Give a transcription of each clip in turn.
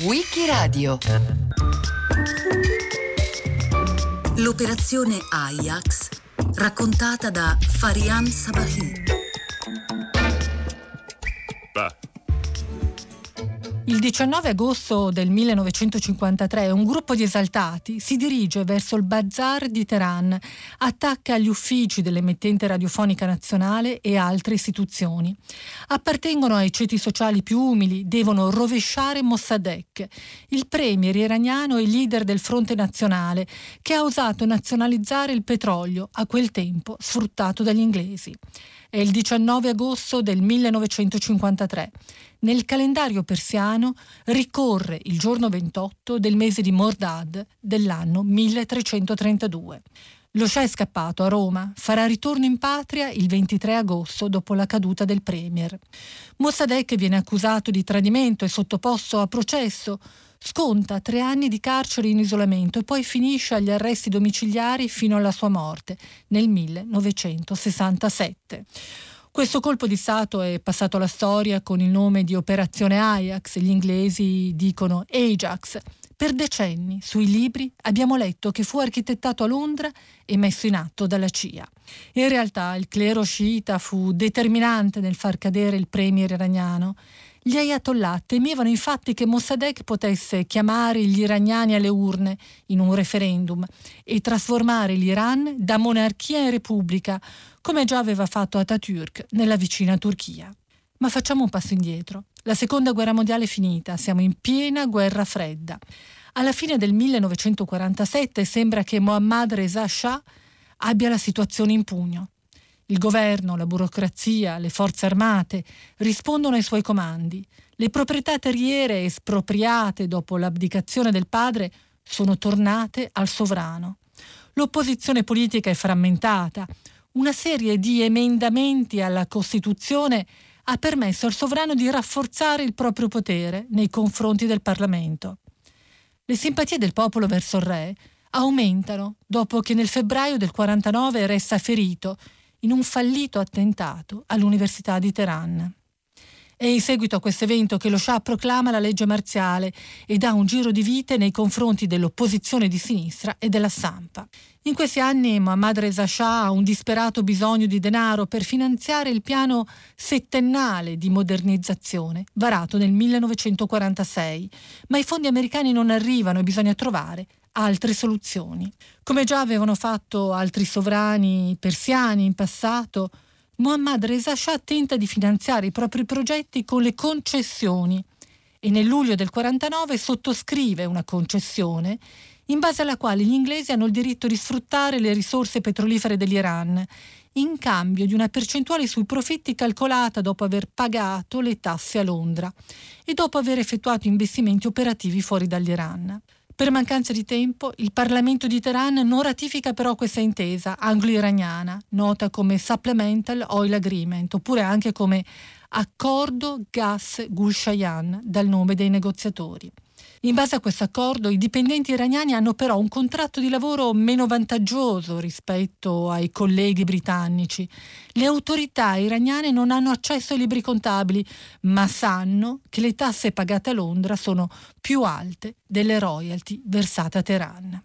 Wikiradio L'operazione Ajax raccontata da Farian Sabahi. Il 19 agosto del 1953 un gruppo di esaltati si dirige verso il bazar di Teheran, attacca gli uffici dell'emittente radiofonica nazionale e altre istituzioni. Appartengono ai ceti sociali più umili, devono rovesciare Mossadegh, il premier iraniano e leader del fronte nazionale, che ha osato nazionalizzare il petrolio, a quel tempo sfruttato dagli inglesi. È il 19 agosto del 1953. Nel calendario persiano ricorre il giorno 28 del mese di Mordad dell'anno 1332. Lo Shah è scappato a Roma, farà ritorno in patria il 23 agosto dopo la caduta del premier. Mossadegh viene accusato di tradimento e sottoposto a processo, sconta tre anni di carcere in isolamento e poi finisce agli arresti domiciliari fino alla sua morte nel 1967. Questo colpo di Stato è passato alla storia con il nome di Operazione Ajax, gli inglesi dicono Ajax. Per decenni sui libri abbiamo letto che fu architettato a Londra e messo in atto dalla CIA. In realtà il clero sciita fu determinante nel far cadere il premier iraniano gli ayatollah temevano infatti che Mossadegh potesse chiamare gli iraniani alle urne in un referendum e trasformare l'Iran da monarchia in repubblica, come già aveva fatto Atatürk nella vicina Turchia. Ma facciamo un passo indietro. La seconda guerra mondiale è finita, siamo in piena guerra fredda. Alla fine del 1947 sembra che Mohammad Reza Shah abbia la situazione in pugno. Il governo, la burocrazia, le forze armate rispondono ai suoi comandi. Le proprietà terriere espropriate dopo l'abdicazione del padre sono tornate al sovrano. L'opposizione politica è frammentata. Una serie di emendamenti alla Costituzione ha permesso al sovrano di rafforzare il proprio potere nei confronti del Parlamento. Le simpatie del popolo verso il re aumentano dopo che nel febbraio del 49 resta ferito in un fallito attentato all'Università di Teheran. È in seguito a questo evento che lo Shah proclama la legge marziale e dà un giro di vite nei confronti dell'opposizione di sinistra e della stampa. In questi anni Mohammad Reza Shah ha un disperato bisogno di denaro per finanziare il piano settennale di modernizzazione varato nel 1946, ma i fondi americani non arrivano e bisogna trovare altre soluzioni. Come già avevano fatto altri sovrani persiani in passato, Muhammad Reza Shah tenta di finanziare i propri progetti con le concessioni e nel luglio del 49 sottoscrive una concessione in base alla quale gli inglesi hanno il diritto di sfruttare le risorse petrolifere dell'Iran in cambio di una percentuale sui profitti calcolata dopo aver pagato le tasse a Londra e dopo aver effettuato investimenti operativi fuori dall'Iran. Per mancanza di tempo, il Parlamento di Teheran non ratifica però questa intesa anglo-iraniana, nota come Supplemental Oil Agreement, oppure anche come Accordo Gas Gulshayan, dal nome dei negoziatori. In base a questo accordo i dipendenti iraniani hanno però un contratto di lavoro meno vantaggioso rispetto ai colleghi britannici. Le autorità iraniane non hanno accesso ai libri contabili, ma sanno che le tasse pagate a Londra sono più alte delle royalty versate a Teheran.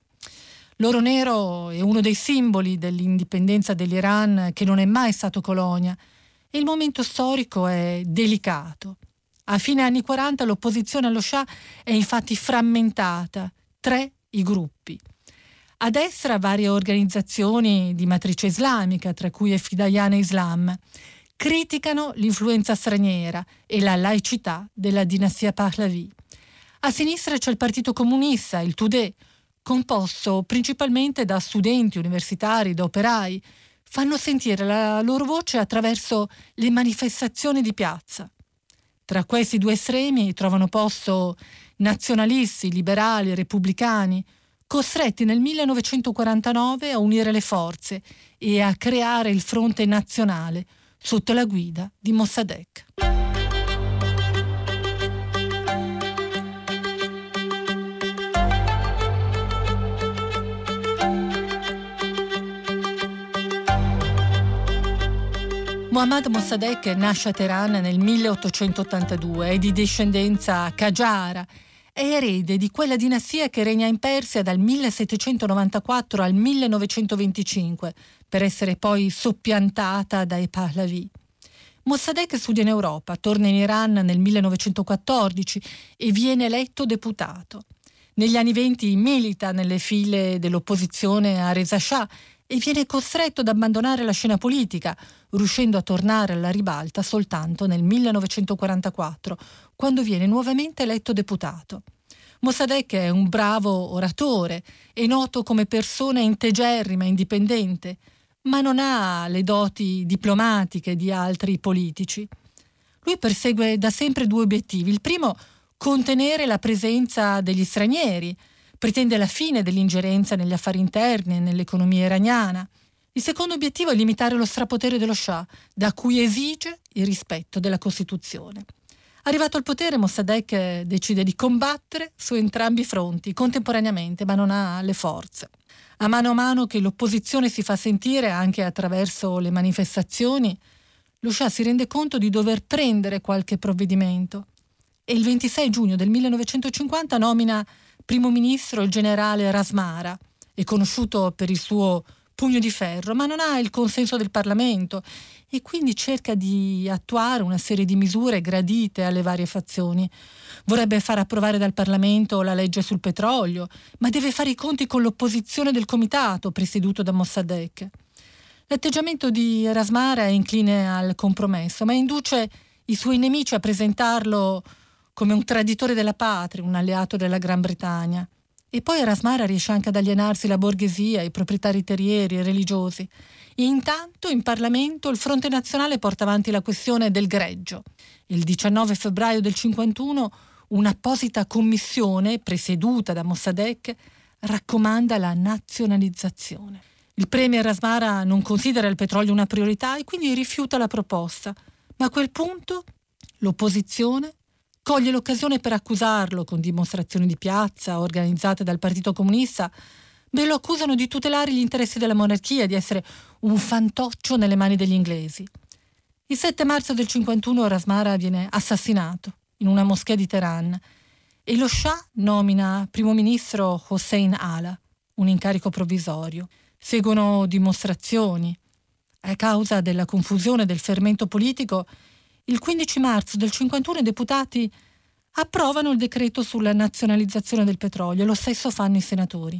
L'oro nero è uno dei simboli dell'indipendenza dell'Iran che non è mai stato colonia e il momento storico è delicato. A fine anni 40 l'opposizione allo Shah è infatti frammentata, tre i gruppi. A destra varie organizzazioni di matrice islamica, tra cui Fidayana Islam, criticano l'influenza straniera e la laicità della dinastia Pahlavi. A sinistra c'è il Partito Comunista, il Tudeh, composto principalmente da studenti universitari, da operai, fanno sentire la loro voce attraverso le manifestazioni di piazza. Tra questi due estremi trovano posto nazionalisti, liberali, repubblicani, costretti nel 1949 a unire le forze e a creare il fronte nazionale sotto la guida di Mossadegh. Muhammad Mossadegh nasce a Teheran nel 1882, è di discendenza Qajar, è erede di quella dinastia che regna in Persia dal 1794 al 1925, per essere poi soppiantata dai Pahlavi. Mossadegh studia in Europa, torna in Iran nel 1914 e viene eletto deputato. Negli anni venti milita nelle file dell'opposizione a Reza Shah e viene costretto ad abbandonare la scena politica, riuscendo a tornare alla ribalta soltanto nel 1944, quando viene nuovamente eletto deputato. Mossadegh è un bravo oratore, è noto come persona integerrima, indipendente, ma non ha le doti diplomatiche di altri politici. Lui persegue da sempre due obiettivi. Il primo, contenere la presenza degli stranieri, pretende la fine dell'ingerenza negli affari interni e nell'economia iraniana. Il secondo obiettivo è limitare lo strapotere dello Shah, da cui esige il rispetto della Costituzione. Arrivato al potere, Mossadegh decide di combattere su entrambi i fronti contemporaneamente, ma non ha le forze. A mano a mano che l'opposizione si fa sentire anche attraverso le manifestazioni, lo Shah si rende conto di dover prendere qualche provvedimento e il 26 giugno del 1950 nomina primo ministro il generale Rasmara, è conosciuto per il suo pugno di ferro, ma non ha il consenso del Parlamento e quindi cerca di attuare una serie di misure gradite alle varie fazioni. Vorrebbe far approvare dal Parlamento la legge sul petrolio, ma deve fare i conti con l'opposizione del comitato presieduto da Mossadegh. L'atteggiamento di Rasmara è incline al compromesso, ma induce i suoi nemici a presentarlo come un traditore della patria, un alleato della Gran Bretagna. E poi Rasmara riesce anche ad alienarsi la borghesia, i proprietari terrieri, i religiosi. E intanto in Parlamento il Fronte Nazionale porta avanti la questione del greggio. Il 19 febbraio del 51 un'apposita commissione presieduta da Mossadegh raccomanda la nazionalizzazione. Il premier Rasmara non considera il petrolio una priorità e quindi rifiuta la proposta, ma a quel punto l'opposizione coglie l'occasione per accusarlo con dimostrazioni di piazza organizzate dal Partito Comunista. Beh, lo accusano di tutelare gli interessi della monarchia, di essere un fantoccio nelle mani degli inglesi. Il 7 marzo del 51 Rasmara viene assassinato in una moschea di Teheran e lo Shah nomina primo ministro Hossein Ala, un incarico provvisorio. Seguono dimostrazioni. A causa della confusione del fermento politico, il 15 marzo del 51 i deputati approvano il decreto sulla nazionalizzazione del petrolio, lo stesso fanno i senatori.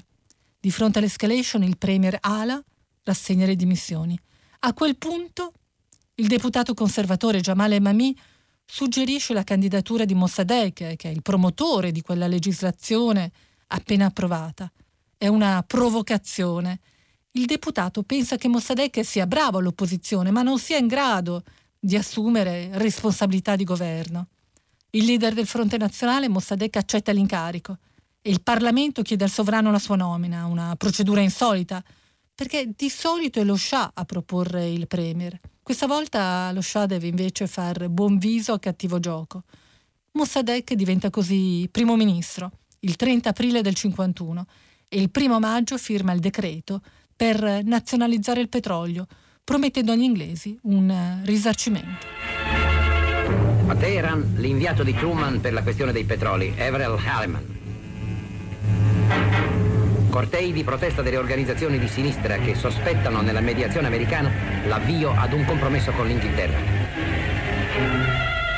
Di fronte all'escalation il premier Ala rassegna le dimissioni. A quel punto il deputato conservatore Jamal Emami suggerisce la candidatura di Mossadegh, che è il promotore di quella legislazione appena approvata. È una provocazione. Il deputato pensa che Mossadegh sia bravo all'opposizione, ma non sia in grado di assumere responsabilità di governo. Il leader del Fronte Nazionale, Mossadegh, accetta l'incarico e il Parlamento chiede al sovrano la sua nomina, una procedura insolita, perché di solito è lo Shah a proporre il Premier. Questa volta lo Shah deve invece far buon viso a cattivo gioco. Mossadegh diventa così primo ministro il 30 aprile del 51 e il primo maggio firma il decreto per nazionalizzare il petrolio, promettendo agli inglesi un eh, risarcimento. A Teheran l'inviato di Truman per la questione dei petroli, Everell Harriman. Cortei di protesta delle organizzazioni di sinistra che sospettano nella mediazione americana l'avvio ad un compromesso con l'Inghilterra.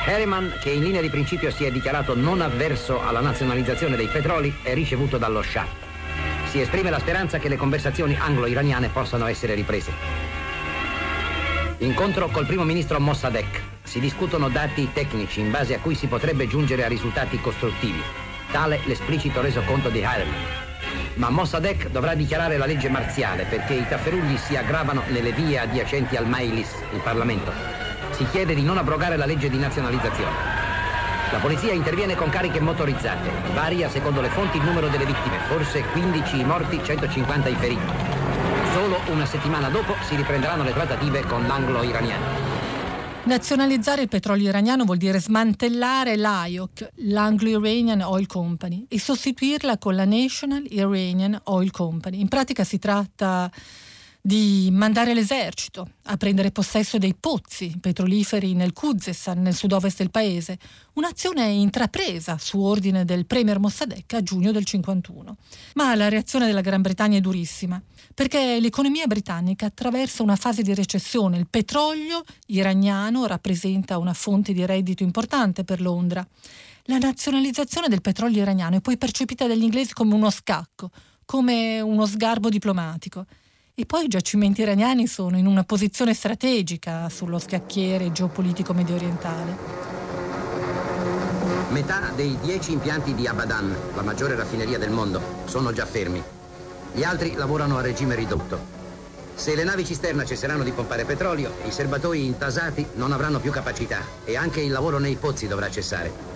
Harriman, che in linea di principio si è dichiarato non avverso alla nazionalizzazione dei petroli, è ricevuto dallo Shah. Si esprime la speranza che le conversazioni anglo-iraniane possano essere riprese. Incontro col primo ministro Mossadegh. Si discutono dati tecnici in base a cui si potrebbe giungere a risultati costruttivi. Tale l'esplicito resoconto di Harriman. Ma Mossadegh dovrà dichiarare la legge marziale perché i tafferugli si aggravano nelle vie adiacenti al Mailis, il Parlamento. Si chiede di non abrogare la legge di nazionalizzazione. La polizia interviene con cariche motorizzate. Varia secondo le fonti il numero delle vittime, forse 15 i morti, 150 i feriti. Solo una settimana dopo si riprenderanno le trattative con l'anglo-iraniano. Nazionalizzare il petrolio iraniano vuol dire smantellare l'AIOC, l'Anglo-Iranian Oil Company, e sostituirla con la National Iranian Oil Company. In pratica si tratta di mandare l'esercito a prendere possesso dei pozzi petroliferi nel Khuzestan, nel sud-ovest del paese, un'azione intrapresa su ordine del premier Mossadegh a giugno del 51. Ma la reazione della Gran Bretagna è durissima, perché l'economia britannica attraversa una fase di recessione. Il petrolio iraniano rappresenta una fonte di reddito importante per Londra. La nazionalizzazione del petrolio iraniano è poi percepita dagli inglesi come uno scacco, come uno sgarbo diplomatico. E poi i giacimenti iraniani sono in una posizione strategica sullo scacchiere geopolitico medio orientale. Metà dei dieci impianti di Abadan, la maggiore raffineria del mondo, sono già fermi. Gli altri lavorano a regime ridotto. Se le navi cisterna cesseranno di pompare petrolio, i serbatoi intasati non avranno più capacità e anche il lavoro nei pozzi dovrà cessare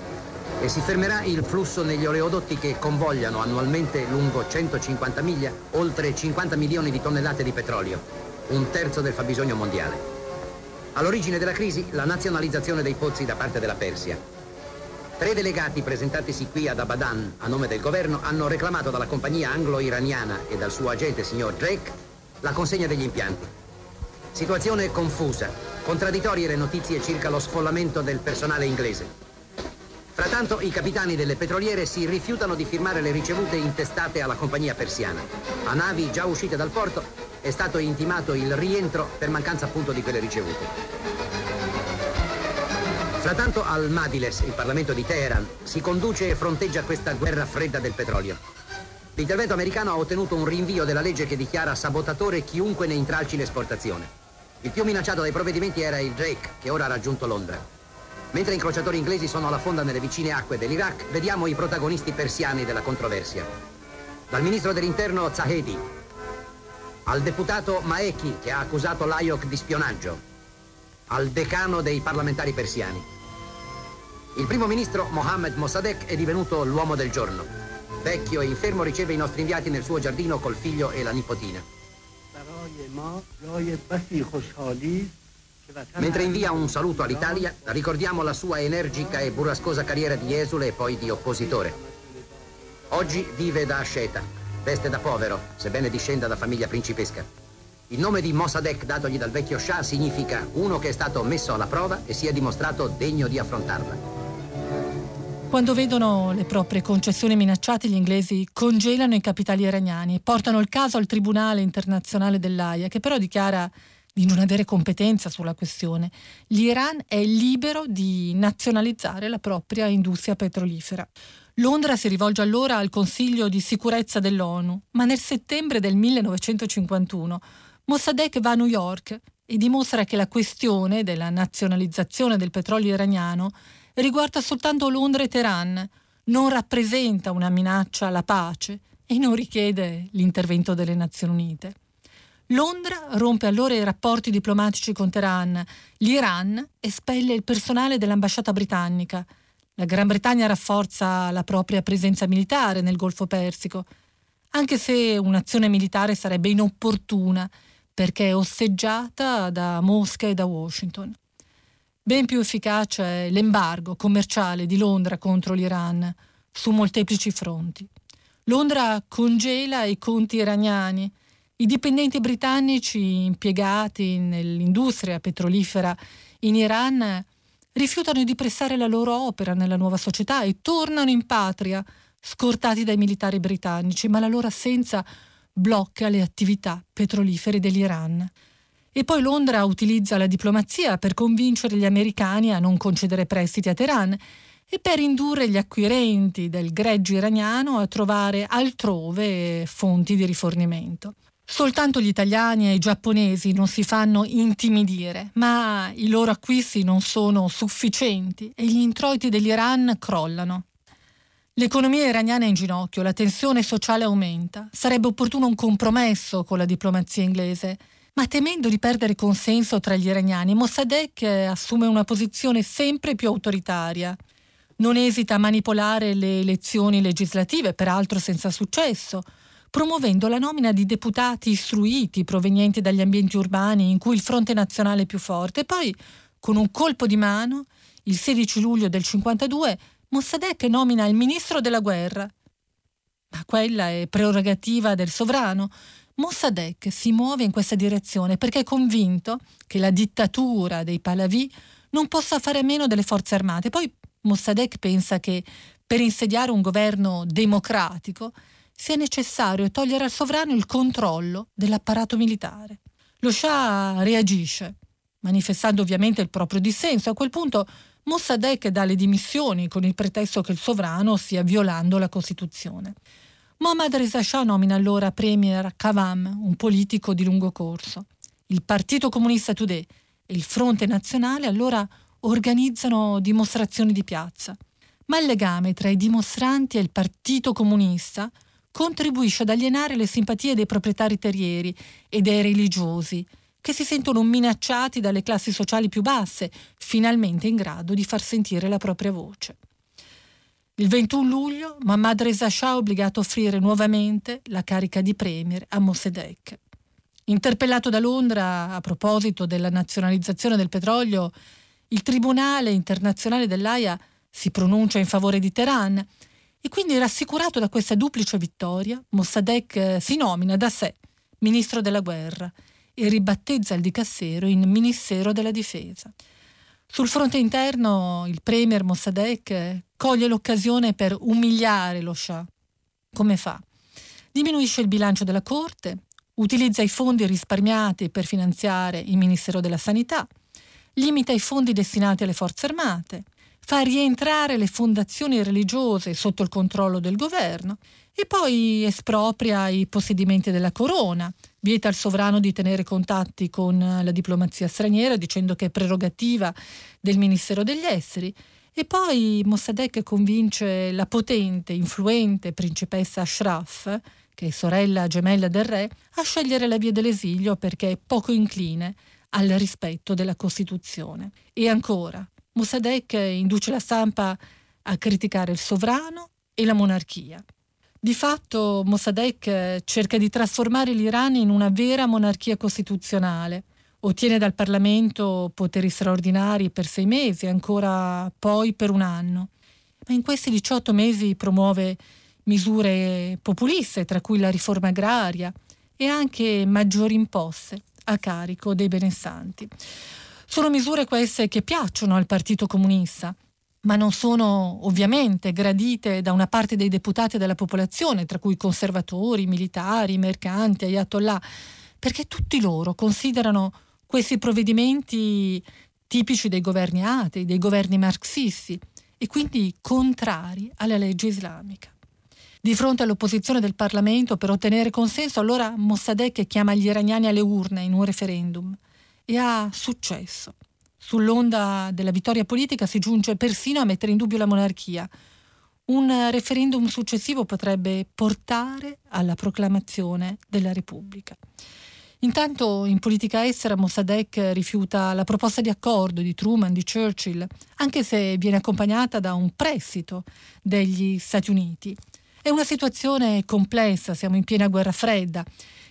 e si fermerà il flusso negli oleodotti che convogliano annualmente lungo 150 miglia oltre 50 milioni di tonnellate di petrolio, un terzo del fabbisogno mondiale. All'origine della crisi la nazionalizzazione dei pozzi da parte della Persia. Tre delegati presentatisi qui ad Abadan a nome del governo hanno reclamato dalla compagnia anglo-iraniana e dal suo agente signor Drake la consegna degli impianti. Situazione confusa, contraddittorie le notizie circa lo sfollamento del personale inglese. Frattanto i capitani delle petroliere si rifiutano di firmare le ricevute intestate alla compagnia persiana. A navi già uscite dal porto è stato intimato il rientro per mancanza appunto di quelle ricevute. Frattanto al Madiles, il Parlamento di Teheran, si conduce e fronteggia questa guerra fredda del petrolio. L'intervento americano ha ottenuto un rinvio della legge che dichiara sabotatore chiunque ne intralci l'esportazione. Il più minacciato dai provvedimenti era il Drake, che ora ha raggiunto Londra. Mentre incrociatori inglesi sono alla fonda nelle vicine acque dell'Iraq, vediamo i protagonisti persiani della controversia. Dal ministro dell'interno Zahedi, al deputato Maeki che ha accusato l'AIOC di spionaggio, al decano dei parlamentari persiani. Il primo ministro Mohammed Mossadegh è divenuto l'uomo del giorno. Vecchio e infermo riceve i nostri inviati nel suo giardino col figlio e la nipotina. Mentre invia un saluto all'Italia, ricordiamo la sua energica e burrascosa carriera di esule e poi di oppositore. Oggi vive da asceta, veste da povero, sebbene discenda da famiglia principesca. Il nome di Mossadegh datogli dal vecchio Shah significa uno che è stato messo alla prova e si è dimostrato degno di affrontarla. Quando vedono le proprie concessioni minacciate, gli inglesi congelano i capitali iraniani e portano il caso al Tribunale internazionale dell'AIA, che però dichiara di non avere competenza sulla questione. L'Iran è libero di nazionalizzare la propria industria petrolifera. Londra si rivolge allora al Consiglio di sicurezza dell'ONU, ma nel settembre del 1951 Mossadegh va a New York e dimostra che la questione della nazionalizzazione del petrolio iraniano riguarda soltanto Londra e Teheran, non rappresenta una minaccia alla pace e non richiede l'intervento delle Nazioni Unite. Londra rompe allora i rapporti diplomatici con Teheran, l'Iran espelle il personale dell'ambasciata britannica, la Gran Bretagna rafforza la propria presenza militare nel Golfo Persico, anche se un'azione militare sarebbe inopportuna perché è osteggiata da Mosca e da Washington. Ben più efficace è l'embargo commerciale di Londra contro l'Iran su molteplici fronti. Londra congela i conti iraniani, i dipendenti britannici impiegati nell'industria petrolifera in Iran rifiutano di prestare la loro opera nella nuova società e tornano in patria scortati dai militari britannici, ma la loro assenza blocca le attività petrolifere dell'Iran. E poi Londra utilizza la diplomazia per convincere gli americani a non concedere prestiti a Teheran e per indurre gli acquirenti del greggio iraniano a trovare altrove fonti di rifornimento. Soltanto gli italiani e i giapponesi non si fanno intimidire, ma i loro acquisti non sono sufficienti e gli introiti dell'Iran crollano. L'economia iraniana è in ginocchio, la tensione sociale aumenta. Sarebbe opportuno un compromesso con la diplomazia inglese, ma temendo di perdere consenso tra gli iraniani, Mossadegh assume una posizione sempre più autoritaria. Non esita a manipolare le elezioni legislative, peraltro senza successo, promuovendo la nomina di deputati istruiti provenienti dagli ambienti urbani in cui il fronte nazionale è più forte. Poi, con un colpo di mano, il 16 luglio del 52, Mossadegh nomina il ministro della guerra. Ma quella è prerogativa del sovrano. Mossadegh si muove in questa direzione perché è convinto che la dittatura dei Pahlavi non possa fare a meno delle forze armate. Poi Mossadegh pensa che per insediare un governo democratico sia necessario togliere al sovrano il controllo dell'apparato militare. Lo Shah reagisce, manifestando ovviamente il proprio dissenso. A quel punto Mossadegh dà le dimissioni con il pretesto che il sovrano stia violando la Costituzione. Mohammad Reza Shah nomina allora Premier Kavam, un politico di lungo corso. Il Partito Comunista Today e il Fronte Nazionale allora organizzano dimostrazioni di piazza. Ma il legame tra i dimostranti e il Partito Comunista contribuisce ad alienare le simpatie dei proprietari terrieri e dei religiosi, che si sentono minacciati dalle classi sociali più basse, finalmente in grado di far sentire la propria voce. Il 21 luglio Mohammad Reza Shah è obbligato a offrire nuovamente la carica di premier a Mossadegh. Interpellato da Londra a proposito della nazionalizzazione del petrolio, il Tribunale internazionale dell'AIA si pronuncia in favore di Teheran e quindi rassicurato da questa duplice vittoria, Mossadegh eh, si nomina da sé ministro della guerra e ribattezza il Dicassero in Ministero della Difesa. Sul fronte interno il premier Mossadegh coglie l'occasione per umiliare lo Shah. Come fa? Diminuisce il bilancio della Corte, utilizza i fondi risparmiati per finanziare il Ministero della Sanità, limita i fondi destinati alle forze armate, fa rientrare le fondazioni religiose sotto il controllo del governo e poi espropria i possedimenti della corona, vieta al sovrano di tenere contatti con la diplomazia straniera dicendo che è prerogativa del Ministero degli Esteri e poi Mossadegh convince la potente, influente principessa Ashraf, che è sorella gemella del re, a scegliere la via dell'esilio perché è poco incline al rispetto della Costituzione. E ancora, Mossadegh induce la stampa a criticare il sovrano e la monarchia. Di fatto Mossadegh cerca di trasformare l'Iran in una vera monarchia costituzionale. Ottiene dal Parlamento poteri straordinari per sei mesi, ancora poi per un anno. Ma in questi 18 mesi promuove misure populiste, tra cui la riforma agraria e anche maggiori imposte a carico dei benestanti. Sono misure queste che piacciono al Partito Comunista ma non sono ovviamente gradite da una parte dei deputati della popolazione, tra cui conservatori, militari, mercanti, ayatollah, perché tutti loro considerano questi provvedimenti tipici dei governi atei, dei governi marxisti e quindi contrari alla legge islamica. Di fronte all'opposizione del Parlamento per ottenere consenso, allora Mossadegh chiama gli iraniani alle urne in un referendum e ha successo. Sull'onda della vittoria politica si giunge persino a mettere in dubbio la monarchia. Un referendum successivo potrebbe portare alla proclamazione della Repubblica. Intanto in politica estera Mossadegh rifiuta la proposta di accordo di Truman, di Churchill, anche se viene accompagnata da un prestito degli Stati Uniti. È una situazione complessa, siamo in piena guerra fredda.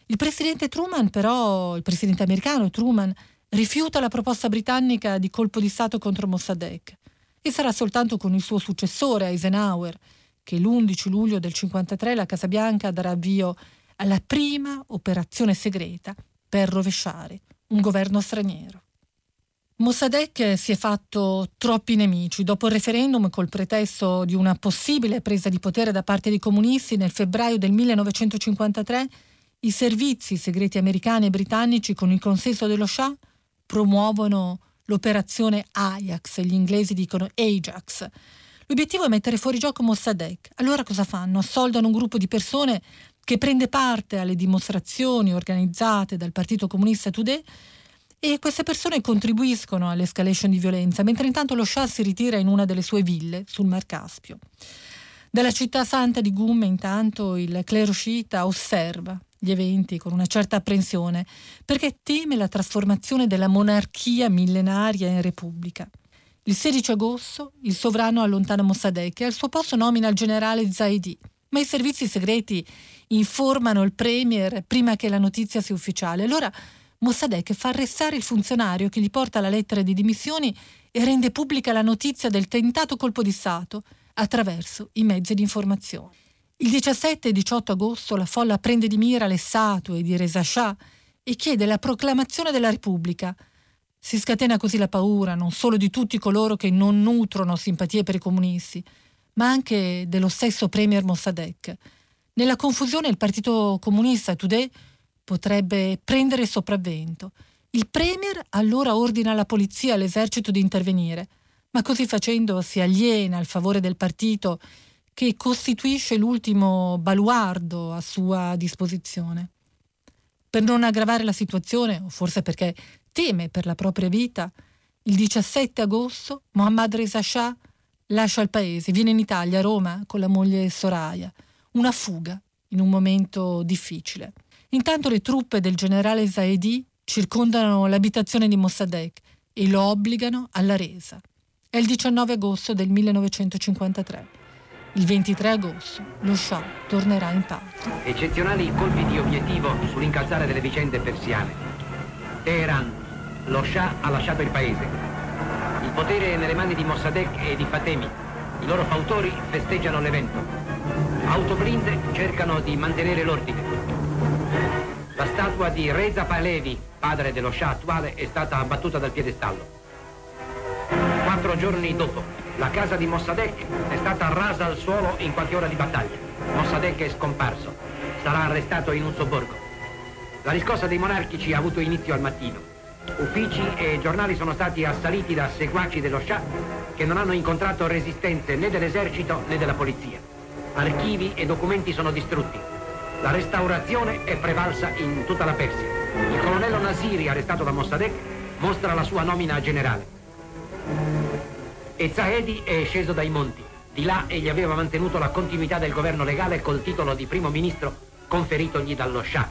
Il presidente Truman però, il presidente americano Truman, rifiuta la proposta britannica di colpo di Stato contro Mossadegh e sarà soltanto con il suo successore Eisenhower che l'11 luglio del 1953 la Casa Bianca darà avvio alla prima operazione segreta per rovesciare un governo straniero. Mossadegh si è fatto troppi nemici. Dopo il referendum, col pretesto di una possibile presa di potere da parte dei comunisti nel febbraio del 1953, i servizi segreti americani e britannici, con il consenso dello Shah, promuovono l'operazione Ajax, gli inglesi dicono Ajax. L'obiettivo è mettere fuori gioco Mossadegh. Allora cosa fanno? Assoldano un gruppo di persone che prende parte alle dimostrazioni organizzate dal Partito Comunista Today e queste persone contribuiscono all'escalation di violenza, mentre intanto lo Shah si ritira in una delle sue ville sul Mar Caspio. Dalla città santa di Gumme intanto il clero sciita osserva gli eventi con una certa apprensione, perché teme la trasformazione della monarchia millenaria in repubblica. Il 16 agosto il sovrano allontana Mossadegh e al suo posto nomina il generale Zaidi, ma i servizi segreti informano il premier prima che la notizia sia ufficiale. Allora Mossadegh fa arrestare il funzionario che gli porta la lettera di dimissioni e rende pubblica la notizia del tentato colpo di Stato attraverso i mezzi di informazione. Il 17 e 18 agosto la folla prende di mira le statue di Reza Shah e chiede la proclamazione della Repubblica. Si scatena così la paura non solo di tutti coloro che non nutrono simpatie per i comunisti, ma anche dello stesso premier Mossadegh. Nella confusione il Partito Comunista Today potrebbe prendere sopravvento. Il premier allora ordina alla polizia e all'esercito di intervenire, ma così facendo si aliena al favore del partito che costituisce l'ultimo baluardo a sua disposizione. Per non aggravare la situazione, o forse perché teme per la propria vita, il 17 agosto Mohammad Reza Shah lascia il paese, viene in Italia, a Roma, con la moglie Soraya una fuga in un momento difficile. Intanto le truppe del generale Zaedi circondano l'abitazione di Mossadegh e lo obbligano alla resa. È il 19 agosto del 1953. Il 23 agosto lo Shah tornerà in patria. Eccezionali colpi di obiettivo sull'incalzare delle vicende persiane. Teheran, lo Shah ha lasciato il paese. Il potere è nelle mani di Mossadegh e di Fatemi. I loro fautori festeggiano l'evento. Autoblinde cercano di mantenere l'ordine. La statua di Reza Palevi, padre dello Shah attuale, è stata abbattuta dal piedestallo. Quattro giorni dopo, la casa di Mossadegh è stata rasa al suolo in qualche ora di battaglia. Mossadegh è scomparso. Sarà arrestato in un sobborgo. La riscossa dei monarchici ha avuto inizio al mattino. Uffici e giornali sono stati assaliti da seguaci dello Shah che non hanno incontrato resistenze né dell'esercito né della polizia. Archivi e documenti sono distrutti. La restaurazione è prevalsa in tutta la Persia. Il colonnello Nasiri, arrestato da Mossadegh, mostra la sua nomina generale. E Zahedi è sceso dai monti. Di là egli aveva mantenuto la continuità del governo legale col titolo di primo ministro conferitogli dallo Shah.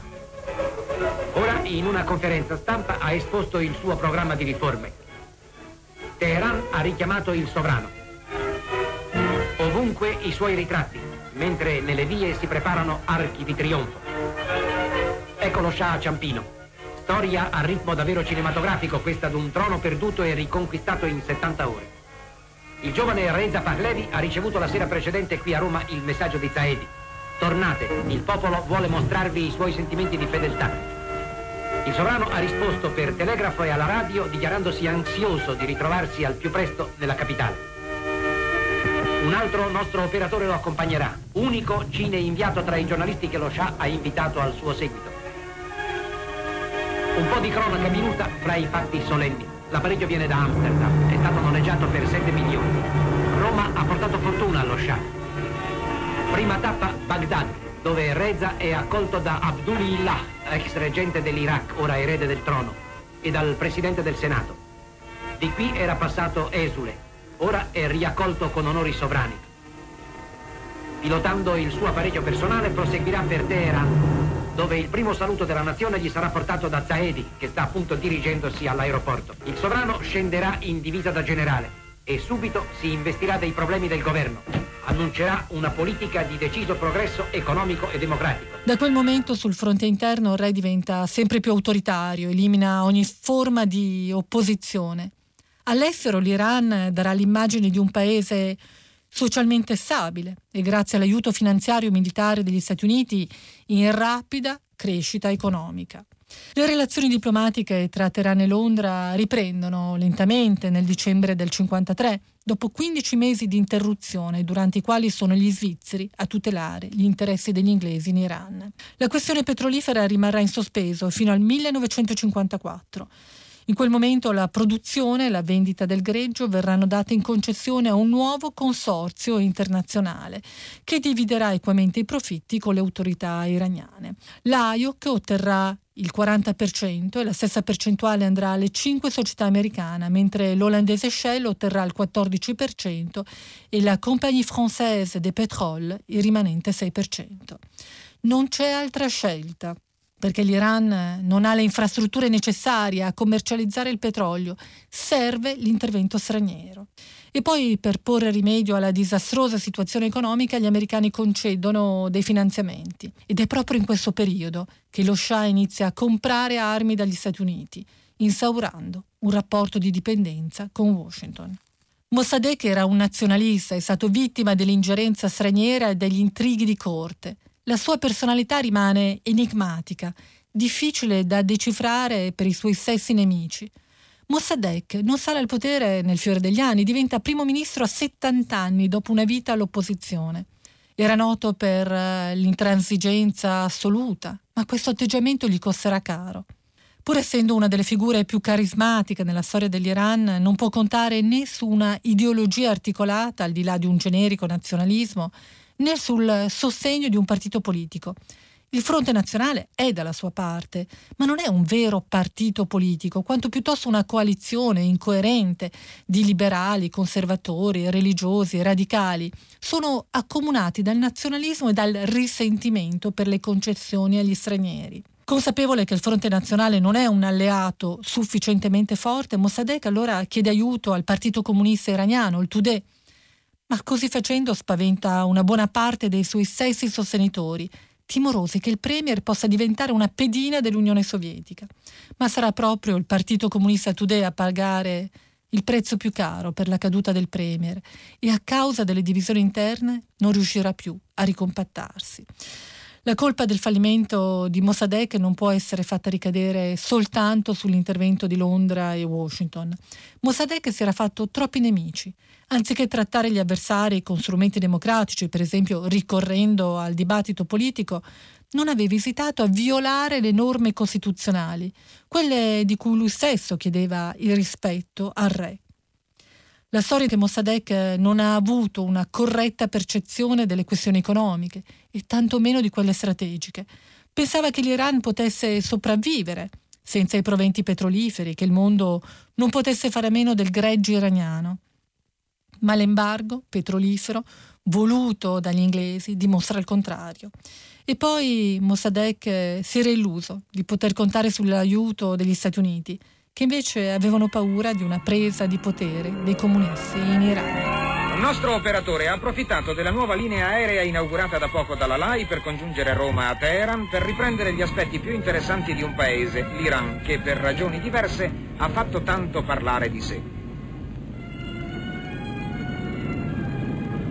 Ora, in una conferenza stampa, ha esposto il suo programma di riforme. Teheran ha richiamato il sovrano. Ovunque i suoi ritratti mentre nelle vie si preparano archi di trionfo. Ecco lo Shah a Ciampino. Storia a ritmo davvero cinematografico, questa d'un trono perduto e riconquistato in 70 ore. Il giovane Reza Pahlavi ha ricevuto la sera precedente qui a Roma il messaggio di Zaedi. Tornate, il popolo vuole mostrarvi i suoi sentimenti di fedeltà. Il sovrano ha risposto per telegrafo e alla radio dichiarandosi ansioso di ritrovarsi al più presto nella capitale. Un altro nostro operatore lo accompagnerà, unico cine inviato tra i giornalisti che lo Shah ha invitato al suo seguito. Un po' di cronaca minuta fra i fatti solenni. L'apparecchio viene da Amsterdam, è stato noleggiato per 7 milioni. Roma ha portato fortuna allo Shah. Prima tappa Baghdad, dove Reza è accolto da Abdullah, ex reggente dell'Iraq, ora erede del trono, e dal presidente del Senato. Di qui era passato Esule, ora è riaccolto con onori sovrani. Pilotando il suo apparecchio personale proseguirà per Teheran, dove il primo saluto della nazione gli sarà portato da Zaedi, che sta appunto dirigendosi all'aeroporto. Il sovrano scenderà in divisa da generale e subito si investirà dei problemi del governo. Annuncerà una politica di deciso progresso economico e democratico. Da quel momento sul fronte interno il re diventa sempre più autoritario, elimina ogni forma di opposizione. All'estero l'Iran darà l'immagine di un paese socialmente stabile e grazie all'aiuto finanziario militare degli Stati Uniti in rapida crescita economica. Le relazioni diplomatiche tra Teheran e Londra riprendono lentamente nel dicembre del 1953, dopo 15 mesi di interruzione durante i quali sono gli svizzeri a tutelare gli interessi degli inglesi in Iran. La questione petrolifera rimarrà in sospeso fino al 1954 in quel momento la produzione e la vendita del greggio verranno date in concessione a un nuovo consorzio internazionale che dividerà equamente i profitti con le autorità iraniane. L'AIOC otterrà il 40% e la stessa percentuale andrà alle cinque società americane, mentre l'olandese Shell otterrà il 14% e la Compagnie Française des Pétroles il rimanente 6%. Non c'è altra scelta perché l'Iran non ha le infrastrutture necessarie a commercializzare il petrolio, serve l'intervento straniero. E poi per porre rimedio alla disastrosa situazione economica gli americani concedono dei finanziamenti. Ed è proprio in questo periodo che lo Shah inizia a comprare armi dagli Stati Uniti, instaurando un rapporto di dipendenza con Washington. Mossadegh era un nazionalista, è stato vittima dell'ingerenza straniera e degli intrighi di corte. La sua personalità rimane enigmatica, difficile da decifrare per i suoi stessi nemici. Mossadegh non sale al potere nel fiore degli anni, diventa primo ministro a 70 anni dopo una vita all'opposizione. Era noto per eh, l'intransigenza assoluta, ma questo atteggiamento gli costerà caro. Pur essendo una delle figure più carismatiche nella storia dell'Iran, non può contare né su una ideologia articolata, al di là di un generico nazionalismo, né sul sostegno di un partito politico. Il Fronte Nazionale è dalla sua parte, ma non è un vero partito politico, quanto piuttosto una coalizione incoerente di liberali, conservatori, religiosi, radicali. Sono accomunati dal nazionalismo e dal risentimento per le concessioni agli stranieri. Consapevole che il Fronte Nazionale non è un alleato sufficientemente forte, Mossadegh allora chiede aiuto al Partito Comunista Iraniano, il Tudeh, ma così facendo spaventa una buona parte dei suoi stessi sostenitori timorosi che il Premier possa diventare una pedina dell'Unione Sovietica. Ma sarà proprio il Partito Comunista Tudè a pagare il prezzo più caro per la caduta del Premier e a causa delle divisioni interne non riuscirà più a ricompattarsi. La colpa del fallimento di Mossadegh non può essere fatta ricadere soltanto sull'intervento di Londra e Washington. Mossadegh si era fatto troppi nemici. Anziché trattare gli avversari con strumenti democratici, per esempio ricorrendo al dibattito politico, non aveva esitato a violare le norme costituzionali, quelle di cui lui stesso chiedeva il rispetto al re. La storia di Mossadegh non ha avuto una corretta percezione delle questioni economiche e tantomeno di quelle strategiche. Pensava che l'Iran potesse sopravvivere senza i proventi petroliferi, che il mondo non potesse fare a meno del greggio iraniano. Ma l'embargo petrolifero, voluto dagli inglesi, dimostra il contrario. E poi Mossadegh si era illuso di poter contare sull'aiuto degli Stati Uniti che invece avevano paura di una presa di potere dei comunisti in Iran. Il nostro operatore ha approfittato della nuova linea aerea inaugurata da poco dalla LAI per congiungere Roma a Teheran per riprendere gli aspetti più interessanti di un paese, l'Iran, che per ragioni diverse ha fatto tanto parlare di sé.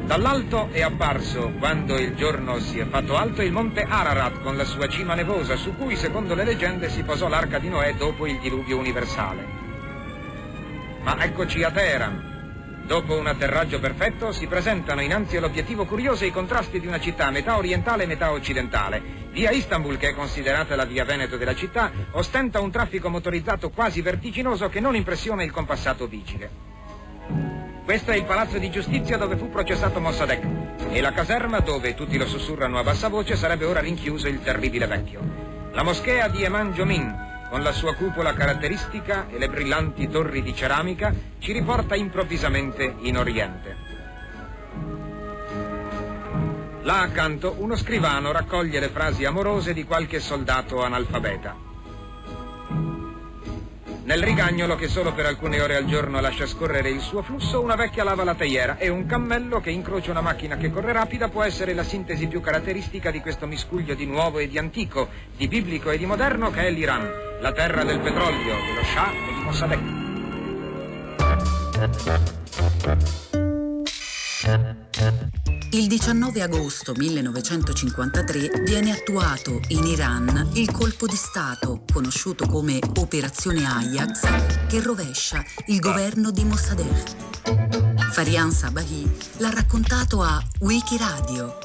Dall'alto è apparso, quando il giorno si è fatto alto, il monte Ararat con la sua cima nevosa, su cui, secondo le leggende, si posò l'arca di Noè dopo il diluvio universale. Ma eccoci a Teheran. Dopo un atterraggio perfetto, si presentano innanzi all'obiettivo curioso i contrasti di una città metà orientale e metà occidentale. Via Istanbul, che è considerata la via Veneto della città, ostenta un traffico motorizzato quasi vertiginoso che non impressiona il compassato vigile. Questo è il palazzo di giustizia dove fu processato Mossadegh e la caserma dove, tutti lo sussurrano a bassa voce, sarebbe ora rinchiuso il terribile vecchio. La moschea di Eman Jomin, con la sua cupola caratteristica e le brillanti torri di ceramica, ci riporta improvvisamente in Oriente. Là accanto uno scrivano raccoglie le frasi amorose di qualche soldato analfabeta. Nel rigagnolo che solo per alcune ore al giorno lascia scorrere il suo flusso, una vecchia lava la teiera e un cammello che incrocia una macchina che corre rapida può essere la sintesi più caratteristica di questo miscuglio di nuovo e di antico, di biblico e di moderno che è l'Iran, la terra del petrolio, dello Shah e di Mossadegh. Il 19 agosto 1953 viene attuato in Iran il colpo di Stato, conosciuto come Operazione Ajax, che rovescia il governo di Mossadegh. Farian Sabahi l'ha raccontato a Wikiradio.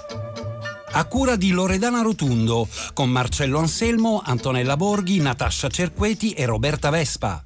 A cura di Loredana Rotundo, con Marcello Anselmo, Antonella Borghi, Natascia Cerqueti e Roberta Vespa.